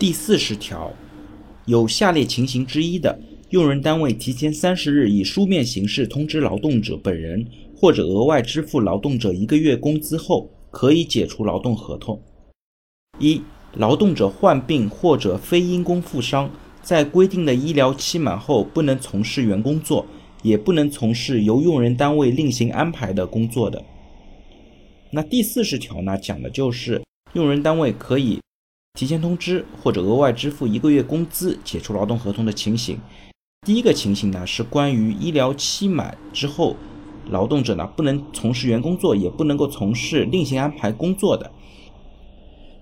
第四十条，有下列情形之一的，用人单位提前三十日以书面形式通知劳动者本人，或者额外支付劳动者一个月工资后，可以解除劳动合同。一、劳动者患病或者非因公负伤，在规定的医疗期满后，不能从事原工作，也不能从事由用人单位另行安排的工作的。那第四十条呢，讲的就是用人单位可以。提前通知或者额外支付一个月工资解除劳动合同的情形，第一个情形呢是关于医疗期满之后，劳动者呢不能从事原工作，也不能够从事另行安排工作的。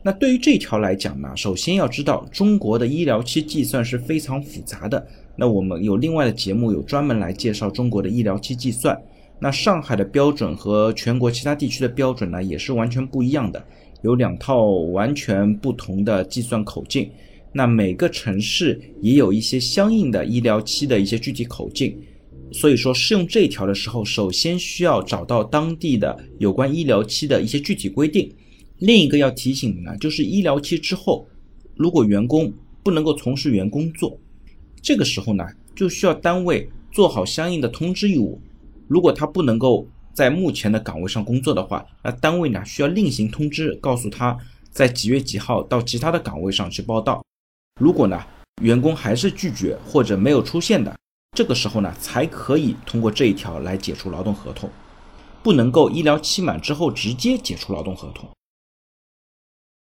那对于这条来讲呢，首先要知道中国的医疗期计算是非常复杂的。那我们有另外的节目有专门来介绍中国的医疗期计算。那上海的标准和全国其他地区的标准呢也是完全不一样的。有两套完全不同的计算口径，那每个城市也有一些相应的医疗期的一些具体口径，所以说适用这一条的时候，首先需要找到当地的有关医疗期的一些具体规定。另一个要提醒的呢，就是医疗期之后，如果员工不能够从事原工作，这个时候呢，就需要单位做好相应的通知义务。如果他不能够，在目前的岗位上工作的话，那单位呢需要另行通知，告诉他在几月几号到其他的岗位上去报道。如果呢员工还是拒绝或者没有出现的，这个时候呢才可以通过这一条来解除劳动合同，不能够医疗期满之后直接解除劳动合同。